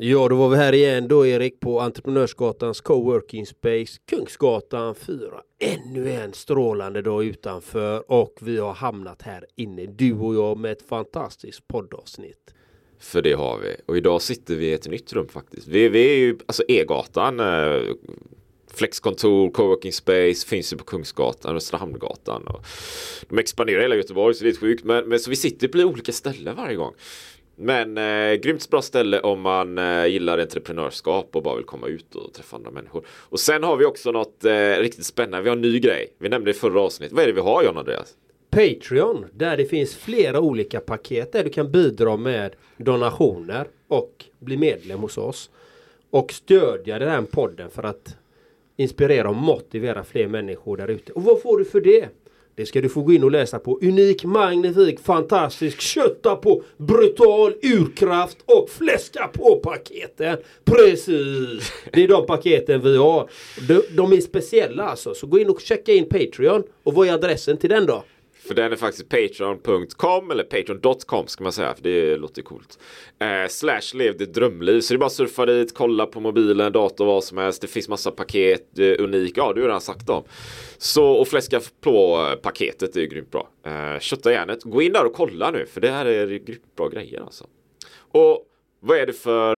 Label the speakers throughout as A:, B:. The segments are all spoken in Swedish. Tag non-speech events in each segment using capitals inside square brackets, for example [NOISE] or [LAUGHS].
A: Ja, då var vi här igen då Erik på Entreprenörsgatans Coworking Space, Kungsgatan 4. Ännu en strålande dag utanför och vi har hamnat här inne, du och jag med ett fantastiskt poddavsnitt.
B: För det har vi. Och idag sitter vi i ett nytt rum faktiskt. Vi, vi är ju, alltså E-gatan, eh, Flexkontor, coworking space finns ju på Kungsgatan, Östra Hamngatan. Och de expanderar hela Göteborg så det är sjukt. Men, men så vi sitter på olika ställen varje gång. Men eh, grymt bra ställe om man eh, gillar entreprenörskap och bara vill komma ut och träffa andra människor. Och sen har vi också något eh, riktigt spännande. Vi har en ny grej. Vi nämnde det i förra avsnittet. Vad är det vi har John Andreas?
A: Patreon, där det finns flera olika paket där du kan bidra med donationer och bli medlem hos oss. Och stödja den här podden för att inspirera och motivera fler människor där ute. Och vad får du för det? Det ska du få gå in och läsa på. Unik, magnifik, fantastisk, kötta på, brutal, urkraft och fläska på paketen. Precis! Det är de paketen vi har. De, de är speciella alltså. Så gå in och checka in Patreon. Och vad är adressen till den då?
B: För den är faktiskt patreon.com eller patreon.com ska man säga för det låter coolt. Eh, slash lev ditt drömliv. Så det är bara att surfa dit, kolla på mobilen, dator, vad som helst. Det finns massa paket, eh, unik, ja du har redan sagt dem. Så och fläska på paketet är ju grymt bra. Eh, kötta järnet, gå in där och kolla nu för det här är grymt bra grejer alltså. Och vad är det för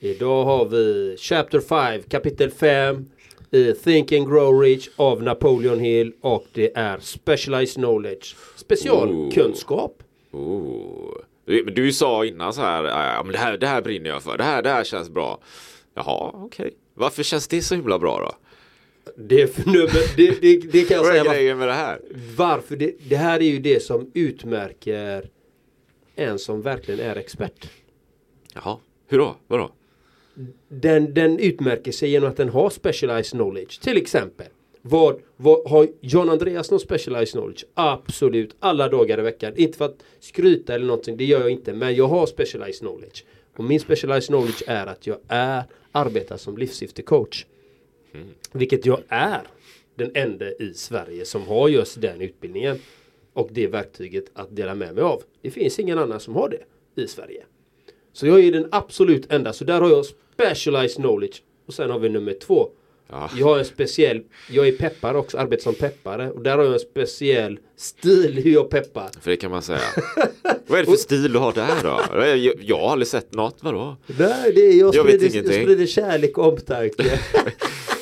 B: Idag
A: har vi Chapter 5, kapitel 5 i Think and Grow Rich av Napoleon Hill och det är Specialized Knowledge. Specialkunskap.
B: Oh. Du, men du sa innan så här, ja, men det här, det här brinner jag för, det här, det här känns bra. Jaha, okej. Okay. Varför känns det så himla bra då?
A: Det, är det, det, det kan jag
B: Vad
A: säga.
B: är grejen med det här?
A: Varför? Det, det här är ju det som utmärker en som verkligen är expert.
B: Jaha, hur då? Vadå?
A: Den, den utmärker sig genom att den har specialized knowledge. Till exempel. Vad, vad, har John Andreas någon specialized knowledge? Absolut, alla dagar i veckan. Inte för att skryta eller någonting, det gör jag inte. Men jag har specialized knowledge. Och min specialized knowledge är att jag är, arbetar som livssyftecoach. Vilket jag är den enda i Sverige som har just den utbildningen. Och det verktyget att dela med mig av. Det finns ingen annan som har det i Sverige. Så jag är den absolut enda. Så där har jag specialized knowledge. Och sen har vi nummer två.
B: Ja.
A: Jag har en speciell, jag är peppare också, arbetar som peppare. Och där har jag en speciell stil hur jag peppar.
B: För det kan man säga. [LAUGHS] Vad är det för stil du har där då? Jag, jag har aldrig sett något, vadå?
A: Nej, det är jag,
B: Jag vet
A: sprider, jag
B: ingenting.
A: sprider kärlek och omtanke. [LAUGHS]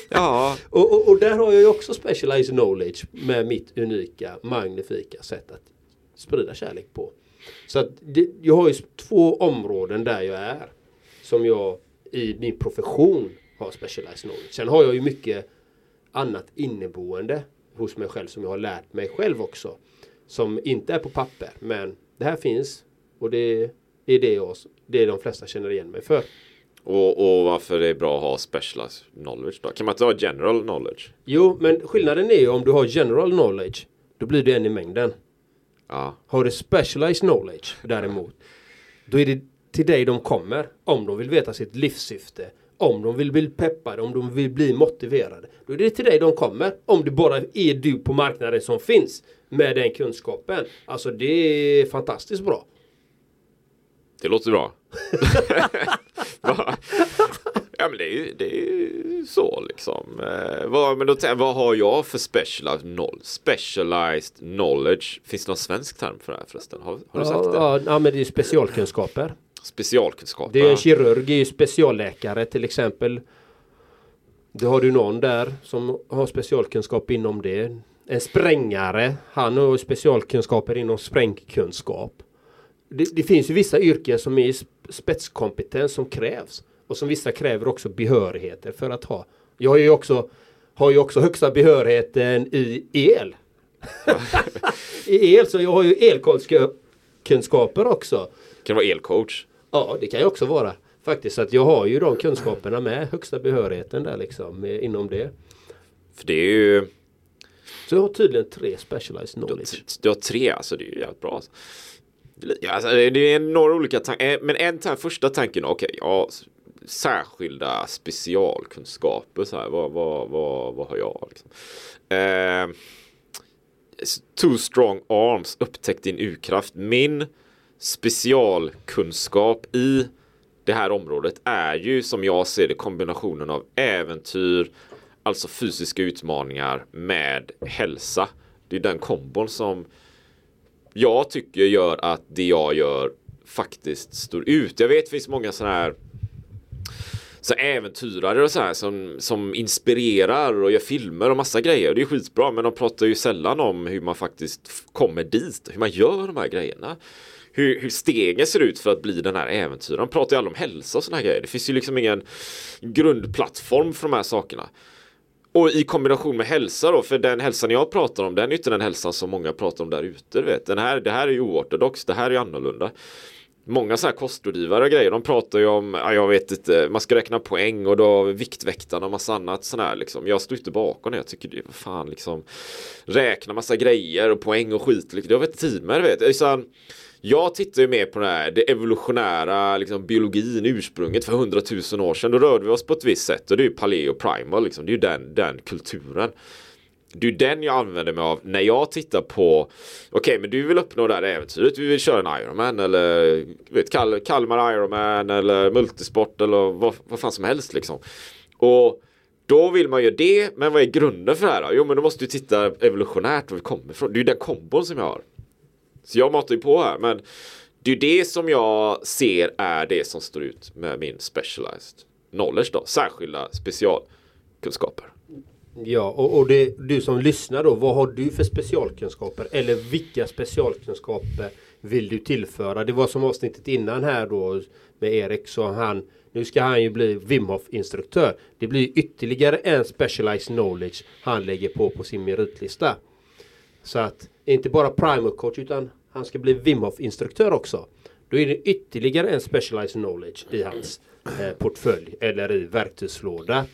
B: Ja, [LAUGHS]
A: och, och, och där har jag ju också specialized knowledge med mitt unika, magnifika sätt att sprida kärlek på. Så att det, jag har ju två områden där jag är. Som jag i min profession har specialized knowledge. Sen har jag ju mycket annat inneboende hos mig själv som jag har lärt mig själv också. Som inte är på papper men det här finns och det är det, jag, det är de flesta känner igen mig för.
B: och, och varför det är bra att ha specialized knowledge då? Kan man inte ha general knowledge?
A: Jo, men skillnaden är ju om du har general knowledge då blir du en i mängden.
B: Ja,
A: Har du specialized knowledge däremot då är det till dig de kommer om de vill veta sitt livssyfte. Om de vill bli peppade, om de vill bli motiverade. Då är det till dig de kommer. Om det bara är du på marknaden som finns. med den kunskapen. Alltså det är fantastiskt bra.
B: Det låter bra. [LAUGHS] ja men det är ju, det är ju så liksom. Eh, vad, men då, vad har jag för specialized knowledge? Specialized knowledge. Finns det någon svensk term för det här förresten? Har, har du sagt det?
A: Ja, ja, men det är specialkunskaper.
B: Specialkunskap.
A: Det är en kirurg, är ju specialläkare till exempel. Då har du någon där som har specialkunskap inom det. En sprängare, han har specialkunskaper inom sprängkunskap. Det, det finns ju vissa yrken som är sp- spetskompetens som krävs. Och som vissa kräver också behörigheter för att ha. Jag har ju också, har ju också högsta behörigheten i el. [LAUGHS] I el, så jag har ju elkunskaper också.
B: Kan det vara elcoach?
A: Ja, det kan ju också vara. Faktiskt, så att jag har ju de kunskaperna med högsta behörigheten där liksom eh, inom det.
B: För det är ju
A: Så jag har tydligen tre specialized
B: Du har,
A: knowledge.
B: t- du har tre, alltså det är ju jävligt bra. alltså. Ja, det är några olika tankar, men en tan- första tanken, okej, ja, s- särskilda specialkunskaper, så här, vad, vad, vad, vad har jag? Liksom? Eh, two strong arms, upptäck din urkraft. Min specialkunskap i det här området är ju som jag ser det kombinationen av äventyr, alltså fysiska utmaningar med hälsa. Det är den kombon som jag tycker gör att det jag gör faktiskt står ut. Jag vet det finns många sådana här så äventyrare och så här som, som inspirerar och gör filmer och massa grejer. Det är skitbra men de pratar ju sällan om hur man faktiskt kommer dit, hur man gör de här grejerna. Hur, hur stegen ser ut för att bli den här äventyraren. De pratar ju aldrig om hälsa och såna här grejer. Det finns ju liksom ingen grundplattform för de här sakerna. Och i kombination med hälsa då, för den hälsan jag pratar om, den är ju inte den hälsan som många pratar om där ute. du Vet. Den här, det här är ju oortodox, det här är ju annorlunda. Många sådana här kostrådgivare och grejer, de pratar ju om, ja, jag vet inte, man ska räkna poäng och då Viktväktarna och massa annat sån här liksom. Jag står inte bakom det, jag tycker det är vad fan liksom räkna massa grejer och poäng och skit, liksom. det har vi inte tid med, det vet. Det jag tittar ju mer på det här, det evolutionära, liksom, biologin, ursprunget för hundratusen år sedan. Då rörde vi oss på ett visst sätt och det är ju paleo primal, liksom. det är ju den, den kulturen. Det är den jag använder mig av när jag tittar på Okej men du vill uppnå det här äventyret. Du vill köra en Ironman eller vet, Kal Kalmar Ironman eller multisport eller vad, vad fan som helst liksom. Och då vill man ju det men vad är grunden för det här då? Jo men då måste du titta evolutionärt var vi kommer ifrån. Det är ju den kombon som jag har. Så jag matar ju på här men Det är ju det som jag ser är det som står ut med min specialized knowledge då. Särskilda specialkunskaper.
A: Ja, och, och det, du som lyssnar då, vad har du för specialkunskaper? Eller vilka specialkunskaper vill du tillföra? Det var som avsnittet innan här då med Erik så han nu ska han ju bli Wim Hof instruktör. Det blir ytterligare en specialized knowledge han lägger på på sin meritlista. Så att inte bara primal coach utan han ska bli Wim Hof instruktör också. Då är det ytterligare en specialized knowledge i hans eh, portfölj eller i verktygslåda.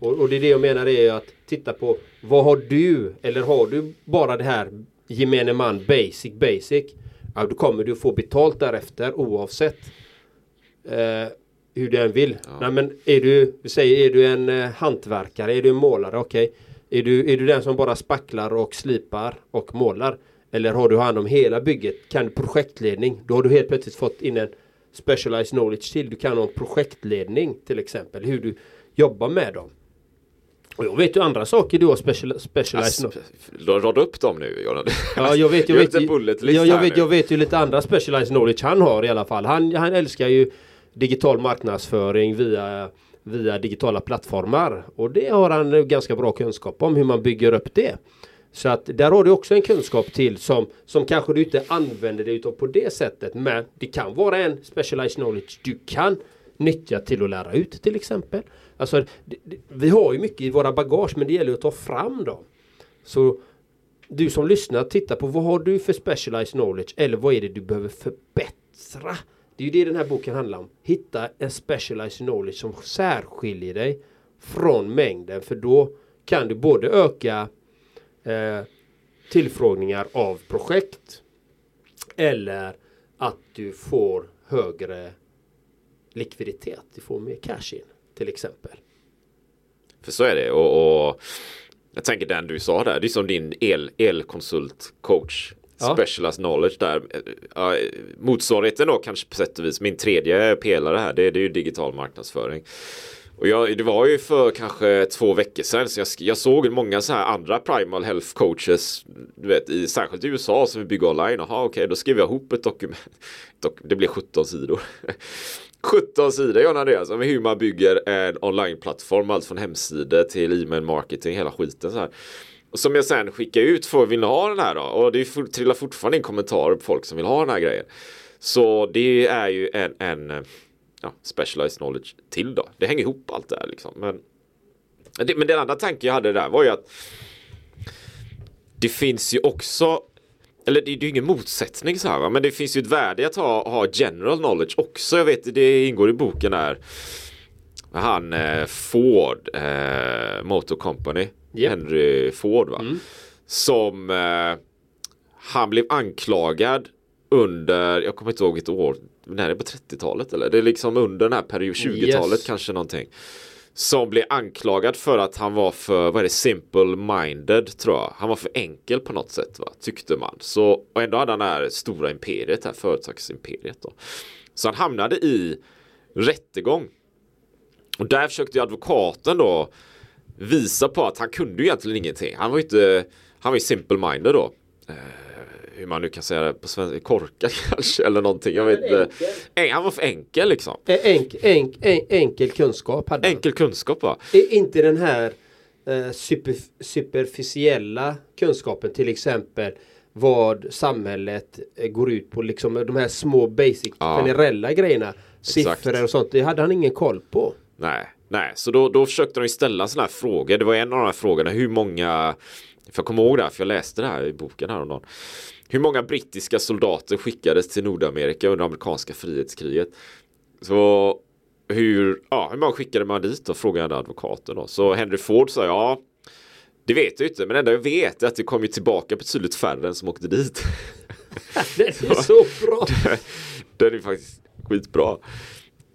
A: Och, och det är det jag menar är att titta på vad har du eller har du bara det här gemene man basic basic. Ja, då kommer du få betalt därefter oavsett eh, hur du än vill. Nej, men är du, vi säger, är du en eh, hantverkare, är du en målare, okej. Är, du, är du den som bara spacklar och slipar och målar? Eller har du hand om hela bygget? Kan du projektledning? Då har du helt plötsligt fått in en specialized knowledge till. Du kan ha en projektledning till exempel. Hur du jobbar med dem. Och jag vet ju andra saker du har special, specialized
B: Alltså,
A: knowledge.
B: Rada upp dem nu Göran.
A: Ja, jag vet, jag [LAUGHS] vet, ja, jag, vet, jag vet ju lite andra specialized knowledge han har i alla fall. Han, han älskar ju digital marknadsföring via, via digitala plattformar. Och det har han ganska bra kunskap om hur man bygger upp det. Så att där har du också en kunskap till som, som kanske du inte använder dig utav på det sättet. Men det kan vara en specialized knowledge du kan nyttja till att lära ut till exempel. Alltså, det, det, vi har ju mycket i våra bagage men det gäller att ta fram dem. Så du som lyssnar, titta på vad har du för specialized knowledge eller vad är det du behöver förbättra? Det är ju det den här boken handlar om. Hitta en specialized knowledge som särskiljer dig från mängden för då kan du både öka eh, tillfrågningar av projekt eller att du får högre likviditet. Du får mer cash in till exempel.
B: För så är det. Och, och Jag tänker den du sa där, det är som din el, elkonsult coach.
A: Ja.
B: Specialized knowledge där. Motsvarigheten då kanske på sätt och vis, min tredje pelare här, det, det är ju digital marknadsföring. Och jag, det var ju för kanske två veckor sedan så jag, jag såg många så här andra primal health coaches, du vet, i, särskilt i USA som vill bygga online. Jaha, okej, då skrev jag ihop ett dokument. [LAUGHS] Dok, det blev 17 sidor. 17 sidor John Andreas om hur man bygger en onlineplattform, allt från hemsidor till e-mail marketing, hela skiten så här. Som jag sen skickar ut för vill ni ha den här då? Och det trillar fortfarande in kommentarer på folk som vill ha den här grejen. Så det är ju en, en ja, specialized knowledge till då. Det hänger ihop allt det här liksom. Men, det, men den andra tanken jag hade där var ju att det finns ju också eller det är ju ingen motsättning så här men det finns ju ett värde i att ha, ha general knowledge också. Jag vet det ingår i boken där. Han eh, Ford eh, Motor Company
A: Japp.
B: Henry Ford va. Som eh, han blev anklagad under, jag kommer inte ihåg ett år, när är det på 30-talet eller? Det är liksom under den här period 20-talet
A: Yes.
B: kanske någonting. Som blev anklagad för att han var för, vad är det, simple minded tror jag. Han var för enkel på något sätt va, tyckte man. Så, och ändå hade han det här stora imperiet, det här företagsimperiet då. Så han hamnade i rättegång. Och där försökte ju advokaten då visa på att han kunde ju egentligen ingenting. Han var ju inte, han var ju simple minded då. Eh, hur man nu kan säga det på svenska, korkad [LAUGHS] kanske eller någonting. Jag vet inte. Han var för enkel liksom.
A: Enk, enk, en, enkel kunskap hade han.
B: Enkel kunskap va?
A: Inte den här eh, super, superficiella kunskapen till exempel vad samhället eh, går ut på. Liksom de här små basic
B: Ja.
A: generella grejerna.
B: Exakt.
A: Siffror och sånt. Det hade han ingen koll på.
B: Nej, nej, så då, då försökte de ställa sådana här frågor. Det var en av de här frågorna, hur många, för jag kommer ihåg det här, för jag läste det här i boken häromdagen. Hur många brittiska soldater skickades till Nordamerika under amerikanska frihetskriget? Så hur, ja, hur många skickade man dit då? Frågade advokaten då. Så Henry Ford sa ja, det vet jag inte, men det enda jag vet är att det kom ju tillbaka betydligt färre än som åkte dit. [LAUGHS]
A: Det är så bra. [LAUGHS]
B: Den är faktiskt skitbra.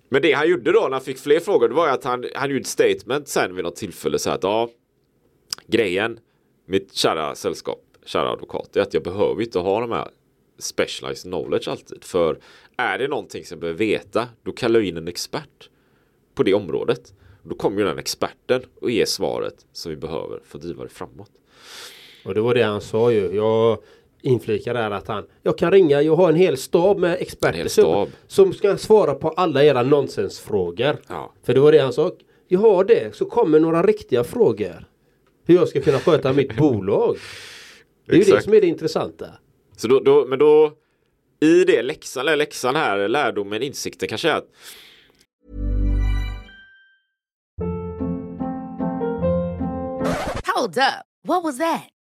B: Men det han gjorde då när han fick fler frågor, det var att han, han gjorde ett statement sen vid något tillfälle så här att ja, grejen, mitt kära sällskap, kära advokat, är att jag behöver inte ha de här specialized knowledge alltid. För är det någonting som jag behöver veta, då kallar jag in en expert på det området. Då kommer ju den experten och ger svaret som vi behöver för att driva det framåt.
A: Och det var det han sa ju. Jag inflikar där att han Jag kan ringa, jag har en hel stab med experter
B: hel
A: som-
B: stab.
A: som ska svara på alla era nonsensfrågor.
B: Ja.
A: För det var det han sa. Jag har det, så kommer några riktiga frågor. Hur jag ska kunna sköta mitt [LAUGHS] bolag. Det är ju det som är det intressanta.
B: Så då, då, men då i det läxan, eller läxan här, lärdomen, insikten kanske är att
C: Hold up. What was that?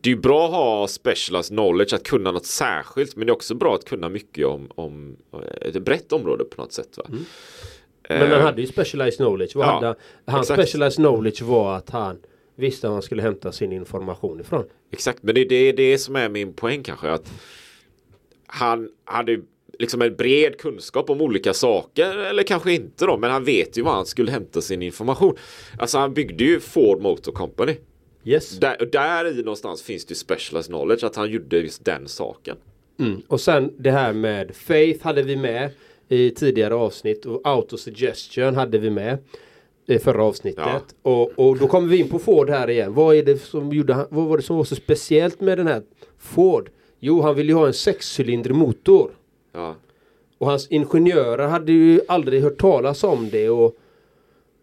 B: Det är bra att ha specialized knowledge, att kunna något särskilt, men det är också bra att kunna mycket om, om eh, ett brett område på något sätt. Va?
A: Men han hade ju specialized knowledge. Vad
B: ja,
A: hade, hans
B: exakt.
A: specialized knowledge var att han visste var han skulle hämta sin information ifrån.
B: Exakt, men det är det, det som är min poäng kanske. Att han hade liksom en bred kunskap om olika saker, eller kanske inte då, men han vet ju var han skulle hämta sin information. Alltså han byggde ju Ford Motor Company.
A: Yes.
B: Där, och där i någonstans finns det ju specialized knowledge, att han gjorde just den saken.
A: Mm. Och sen det här med Faith hade vi med i tidigare avsnitt och autosuggestion hade vi med. i förra avsnittet.
B: Ja.
A: Och, och då kommer vi in på Ford här igen. Vad, är det som gjorde, vad var det som var så speciellt med den här Ford? Jo, han ville ju ha en sexcylindrig motor.
B: Ja.
A: Och hans ingenjörer hade ju aldrig hört talas om det och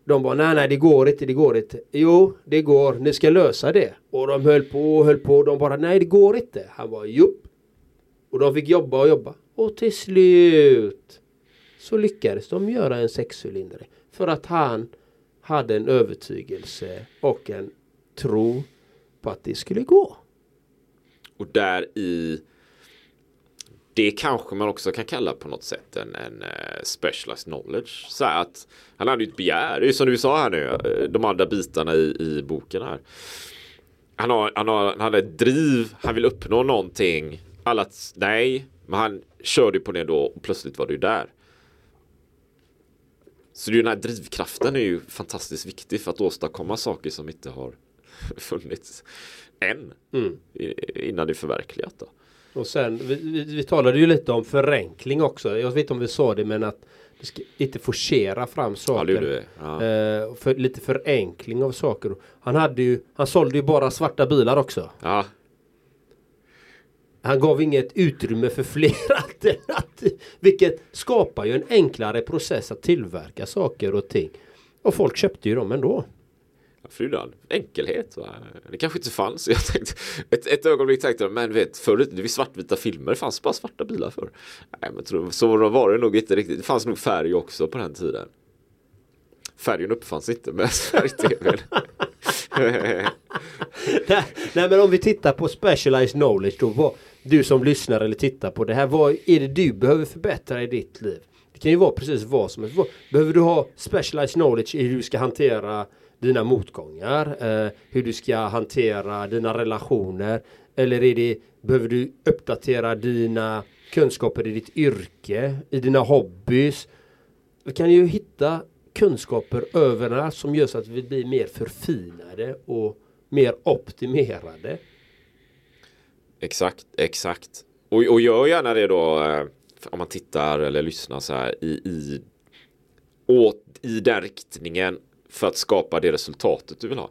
A: de bara nej nej det går inte, det går inte. Jo det går, ni ska lösa det. Och de höll på och höll på de bara nej det går inte. Han bara jupp. Och de fick jobba och jobba. Och till slut så lyckades de göra en sexcylindrig. För att han hade en övertygelse och en tro på att det skulle gå.
B: Och där i det kanske man också kan kalla på något sätt en, en eh, specialized knowledge. Så att han hade ju ett begär, det är som du sa här nu, eh, de andra bitarna i, i boken här. Han, har, han, har, han hade ett driv, han vill uppnå någonting. Alla nej, men han körde på det då och plötsligt var ju där. Så den här drivkraften är ju fantastiskt viktig för att åstadkomma saker som inte har [LAUGHS] funnits än. i- Innan det är förverkligat då.
A: Och sen, vi, vi, vi talade ju lite om förenkling också. Jag vet inte om vi sa det men att vi ska inte forcera fram
B: Ja,
A: saker.
B: det gjorde vi. Ja.
A: Eh, för, lite förenkling av saker. Han hade ju, han sålde ju bara svarta bilar också.
B: Ja,
A: Han gav inget utrymme för fler [LAUGHS] alternativ. Vilket skapar ju en enklare process att tillverka saker och ting. Och folk köpte ju dem ändå.
B: Frydan, enkelhet. Va? Det kanske inte fanns. [LAUGHS] Jag tänkte, ett, ett ögonblick tänkte jag, men vet, förut, det var svartvita filmer, det fanns bara svarta bilar för. Nej, men tror, så var det nog inte riktigt. Det fanns nog färg också på den tiden. Färgen uppfanns inte med [LAUGHS] färg-tv. [LAUGHS]
A: nej, nej men om vi tittar på specialized knowledge då. Vad, du som lyssnar eller tittar på det här. Vad är det du behöver förbättra i ditt liv? Det kan ju vara precis vad som helst. Behöver du ha specialized knowledge i hur du ska hantera dina motgångar? Eh, hur du ska hantera dina relationer? Eller är det, behöver du uppdatera dina kunskaper i ditt yrke? I dina hobbys? Vi kan ju hitta kunskaper överallt som gör så att vi blir mer förfinade och mer optimerade.
B: Exakt, exakt. Och, och gör gärna det då eh, om man tittar eller lyssnar så här i, i, åt, i den riktningen för att skapa det resultatet du vill ha.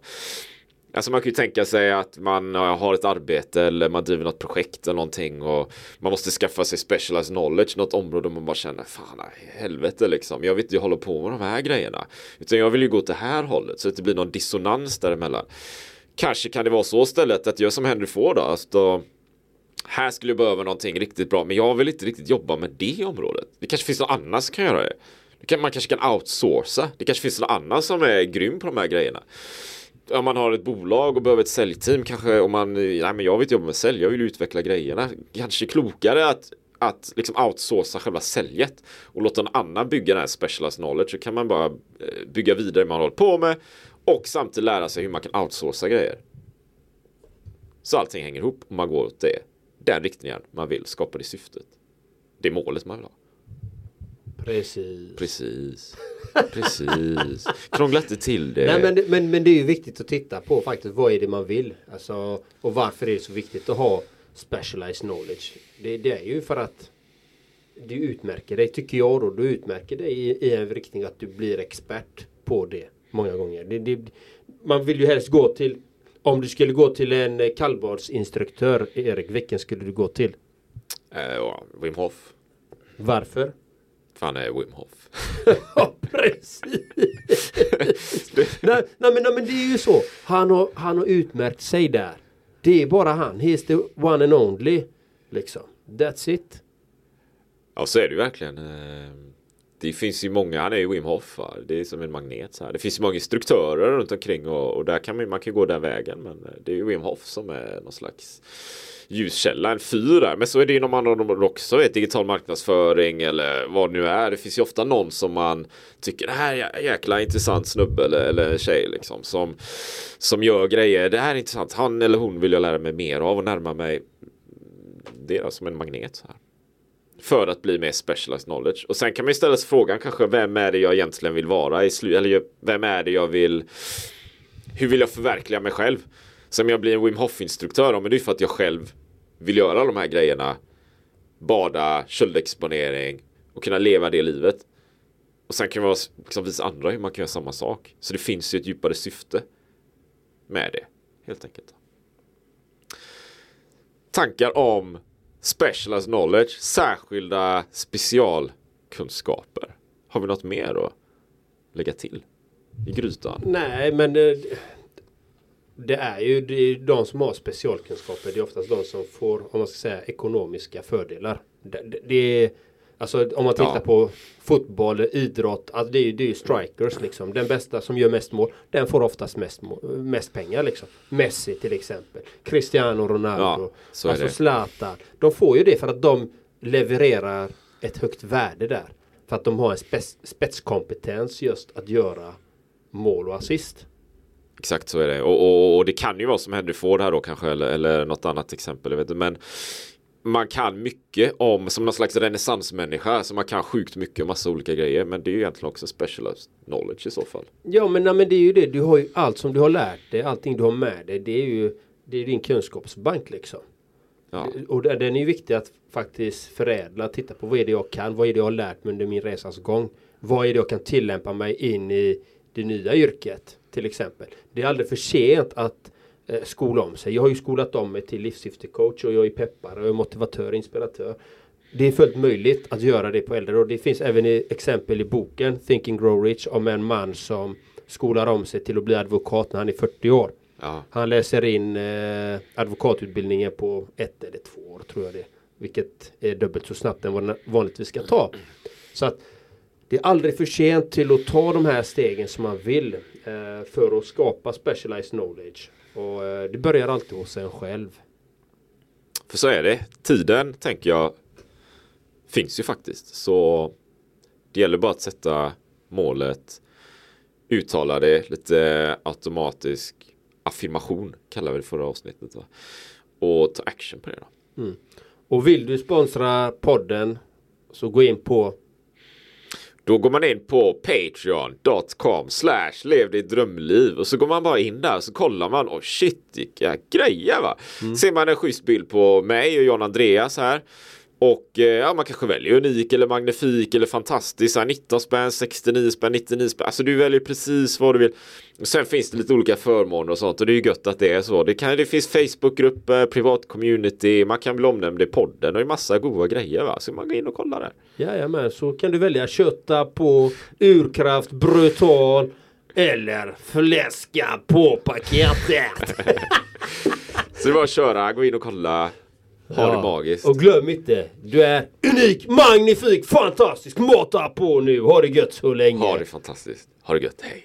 B: Alltså man kan ju tänka sig att man har ett arbete eller man driver något projekt eller någonting och man måste skaffa sig specialized knowledge något område man bara känner fan nej, helvete liksom. Jag vill inte hålla på med de här grejerna. Utan jag vill ju gå åt det här hållet så att det blir någon dissonans däremellan. Kanske kan det vara så istället att jag som Henry får då. Alltså, här skulle jag behöva någonting riktigt bra men jag vill inte riktigt jobba med det området. Det kanske finns någon annan som kan göra det kan, man kanske kan outsourca. Det kanske finns någon annan som är grym på de här grejerna. Om man har ett bolag och behöver ett säljteam kanske om man, nej men jag vill inte jobba med sälj, jag vill utveckla grejerna. Kanske klokare att att liksom outsourca själva säljet och låta någon annan bygga den här specialized knowledge så kan man bara eh, bygga vidare man håller på med och samtidigt lära sig hur man kan outsourca grejer. Så allting hänger ihop och man går åt det. Den riktningen man vill skapa det syftet. Det målet man vill ha.
A: Precis.
B: Precis. Precis. Krångla inte till det.
A: Nej, men, men, men det är ju viktigt att titta på faktiskt vad är det man vill. Alltså, och varför är det så viktigt att ha specialized knowledge. Det, det är ju för att det utmärker dig, tycker jag då. Du utmärker dig i, i en riktning att du blir expert på det många gånger. Det, det, man vill ju helst gå till om du skulle gå till en kallbadsinstruktör, Erik, vilken skulle du gå till?
B: Ja, Wim Hof.
A: Varför?
B: Fan är Wim Hof. [LAUGHS]
A: Ja, precis. [LAUGHS] nej, nej, men, nej, men det är ju så. Han har, han har utmärkt sig där. Det är bara han. He is the one and only. Liksom. That's it.
B: Ja så är det ju verkligen. Eh, Det finns ju många, han är ju Wim Hof. va? Det är som en magnet. Så här. Det finns ju många instruktörer runt omkring och, och där kan man, man kan gå den vägen. Men eh, det är ju Wim Hof som är någon slags ljuskälla, en fyr där. Men så är det ju inom andra områden också. Vet, digital marknadsföring eller vad det nu är. Det finns ju ofta någon som man tycker det här är jäkla intressant snubbe eller, eller tjej liksom. Som, som gör grejer. Det här är intressant. Han eller hon vill jag lära mig mer av och närma mig. deras som en magnet. Så här. För att bli mer specialized knowledge. Och sen kan man ju ställa sig frågan kanske vem är det jag egentligen vill vara i slu eller vem är det jag vill hur vill jag förverkliga mig själv? Så om jag blir en Wim Hof instruktör, ja, men det är för att jag själv vill göra de här grejerna. Bada, köldexponering och kunna leva det livet. Och sen kan man liksom visa andra hur man kan göra samma sak. Så det finns ju ett djupare syfte med det. Helt enkelt. Tankar om specialized knowledge, särskilda specialkunskaper. Har vi något mer att lägga till i grytan?
A: Nej, men det, det är ju det är de som har specialkunskaper. Det är oftast de som får, om man ska säga, ekonomiska fördelar. Det, det, det är, alltså om man tittar
B: Ja.
A: på fotboll, idrott, alltså det är ju det är strikers liksom. Den bästa som gör mest mål, den får oftast mest, må- mest pengar liksom. Messi till exempel. Cristiano Ronaldo.
B: Ja,
A: alltså. Zlatan. De får ju det för att de levererar ett högt värde där. För att de har en spets, spetskompetens just att göra mål och assist.
B: Exakt så är det. Och, och, och det kan ju vara som Henry Ford här då kanske eller, eller något annat exempel. Jag vet inte. Men man kan mycket om, som någon slags renässansmänniska. Så man kan sjukt mycket om massa olika grejer. Men det är ju egentligen också specialized knowledge i så fall.
A: Ja men, nej, men det är ju det. Du har ju allt som du har lärt dig. Allting du har med dig. Det är ju det är din kunskapsbank liksom.
B: Ja,
A: Och den den är ju viktig att faktiskt förädla. Titta på vad är det jag kan. Vad är det jag har lärt mig under min resans gång. Vad är det jag kan tillämpa mig in i det nya yrket. Till exempel. Det är aldrig för sent att eh, skola om sig. Jag har ju skolat om mig till livssyftecoach och jag är peppare och motivatör, inspiratör. Det är fullt möjligt att göra det på äldre och det finns även i, exempel i boken Think and Grow Rich om en man som skolar om sig till att bli advokat när han är 40 år.
B: ja,
A: Han läser in eh, advokatutbildningen på ett eller två år tror jag det. Vilket är dubbelt så snabbt än vad den vanligtvis ska ta. Så att det är aldrig för sent till att ta de här stegen som man vill eh, för att skapa specialized knowledge. Och eh, det börjar alltid hos en själv.
B: för så är det. Tiden tänker jag finns ju faktiskt. Så det gäller bara att sätta målet, uttala det lite automatisk affirmation kallar vi det förra avsnittet. Va? Och ta action på det då.
A: Och vill du sponsra podden så gå in på
B: Då går man in på patreon.com slash lev ditt drömliv och så går man bara in där så kollar man och shit vilka grejer va. Ser man en schysst bild på mig och John Andreas här. Och eh, ja, man kanske väljer unik eller magnifik eller fantastisk. så här 19 spänn, 69 spänn, 99 spänn. Alltså du väljer precis vad du vill. Sen finns det lite olika förmåner och sånt och det är ju gött att det är så. Det, kan, det finns Facebookgrupper, privat community, man kan bli omnämnd i podden och en massa goda grejer va. Så man går in och kollar där.
A: Jajamän, så kan du välja kötta på urkraft, brutal eller fläska på paketet. [LAUGHS]
B: Så det är bara att köra, gå in och kolla. Ha det magiskt.
A: Och glöm inte, du är unik, magnifik, fantastisk, mata på nu. Ha det gött så länge.
B: Ha det fantastiskt. Ha det gött. Hej.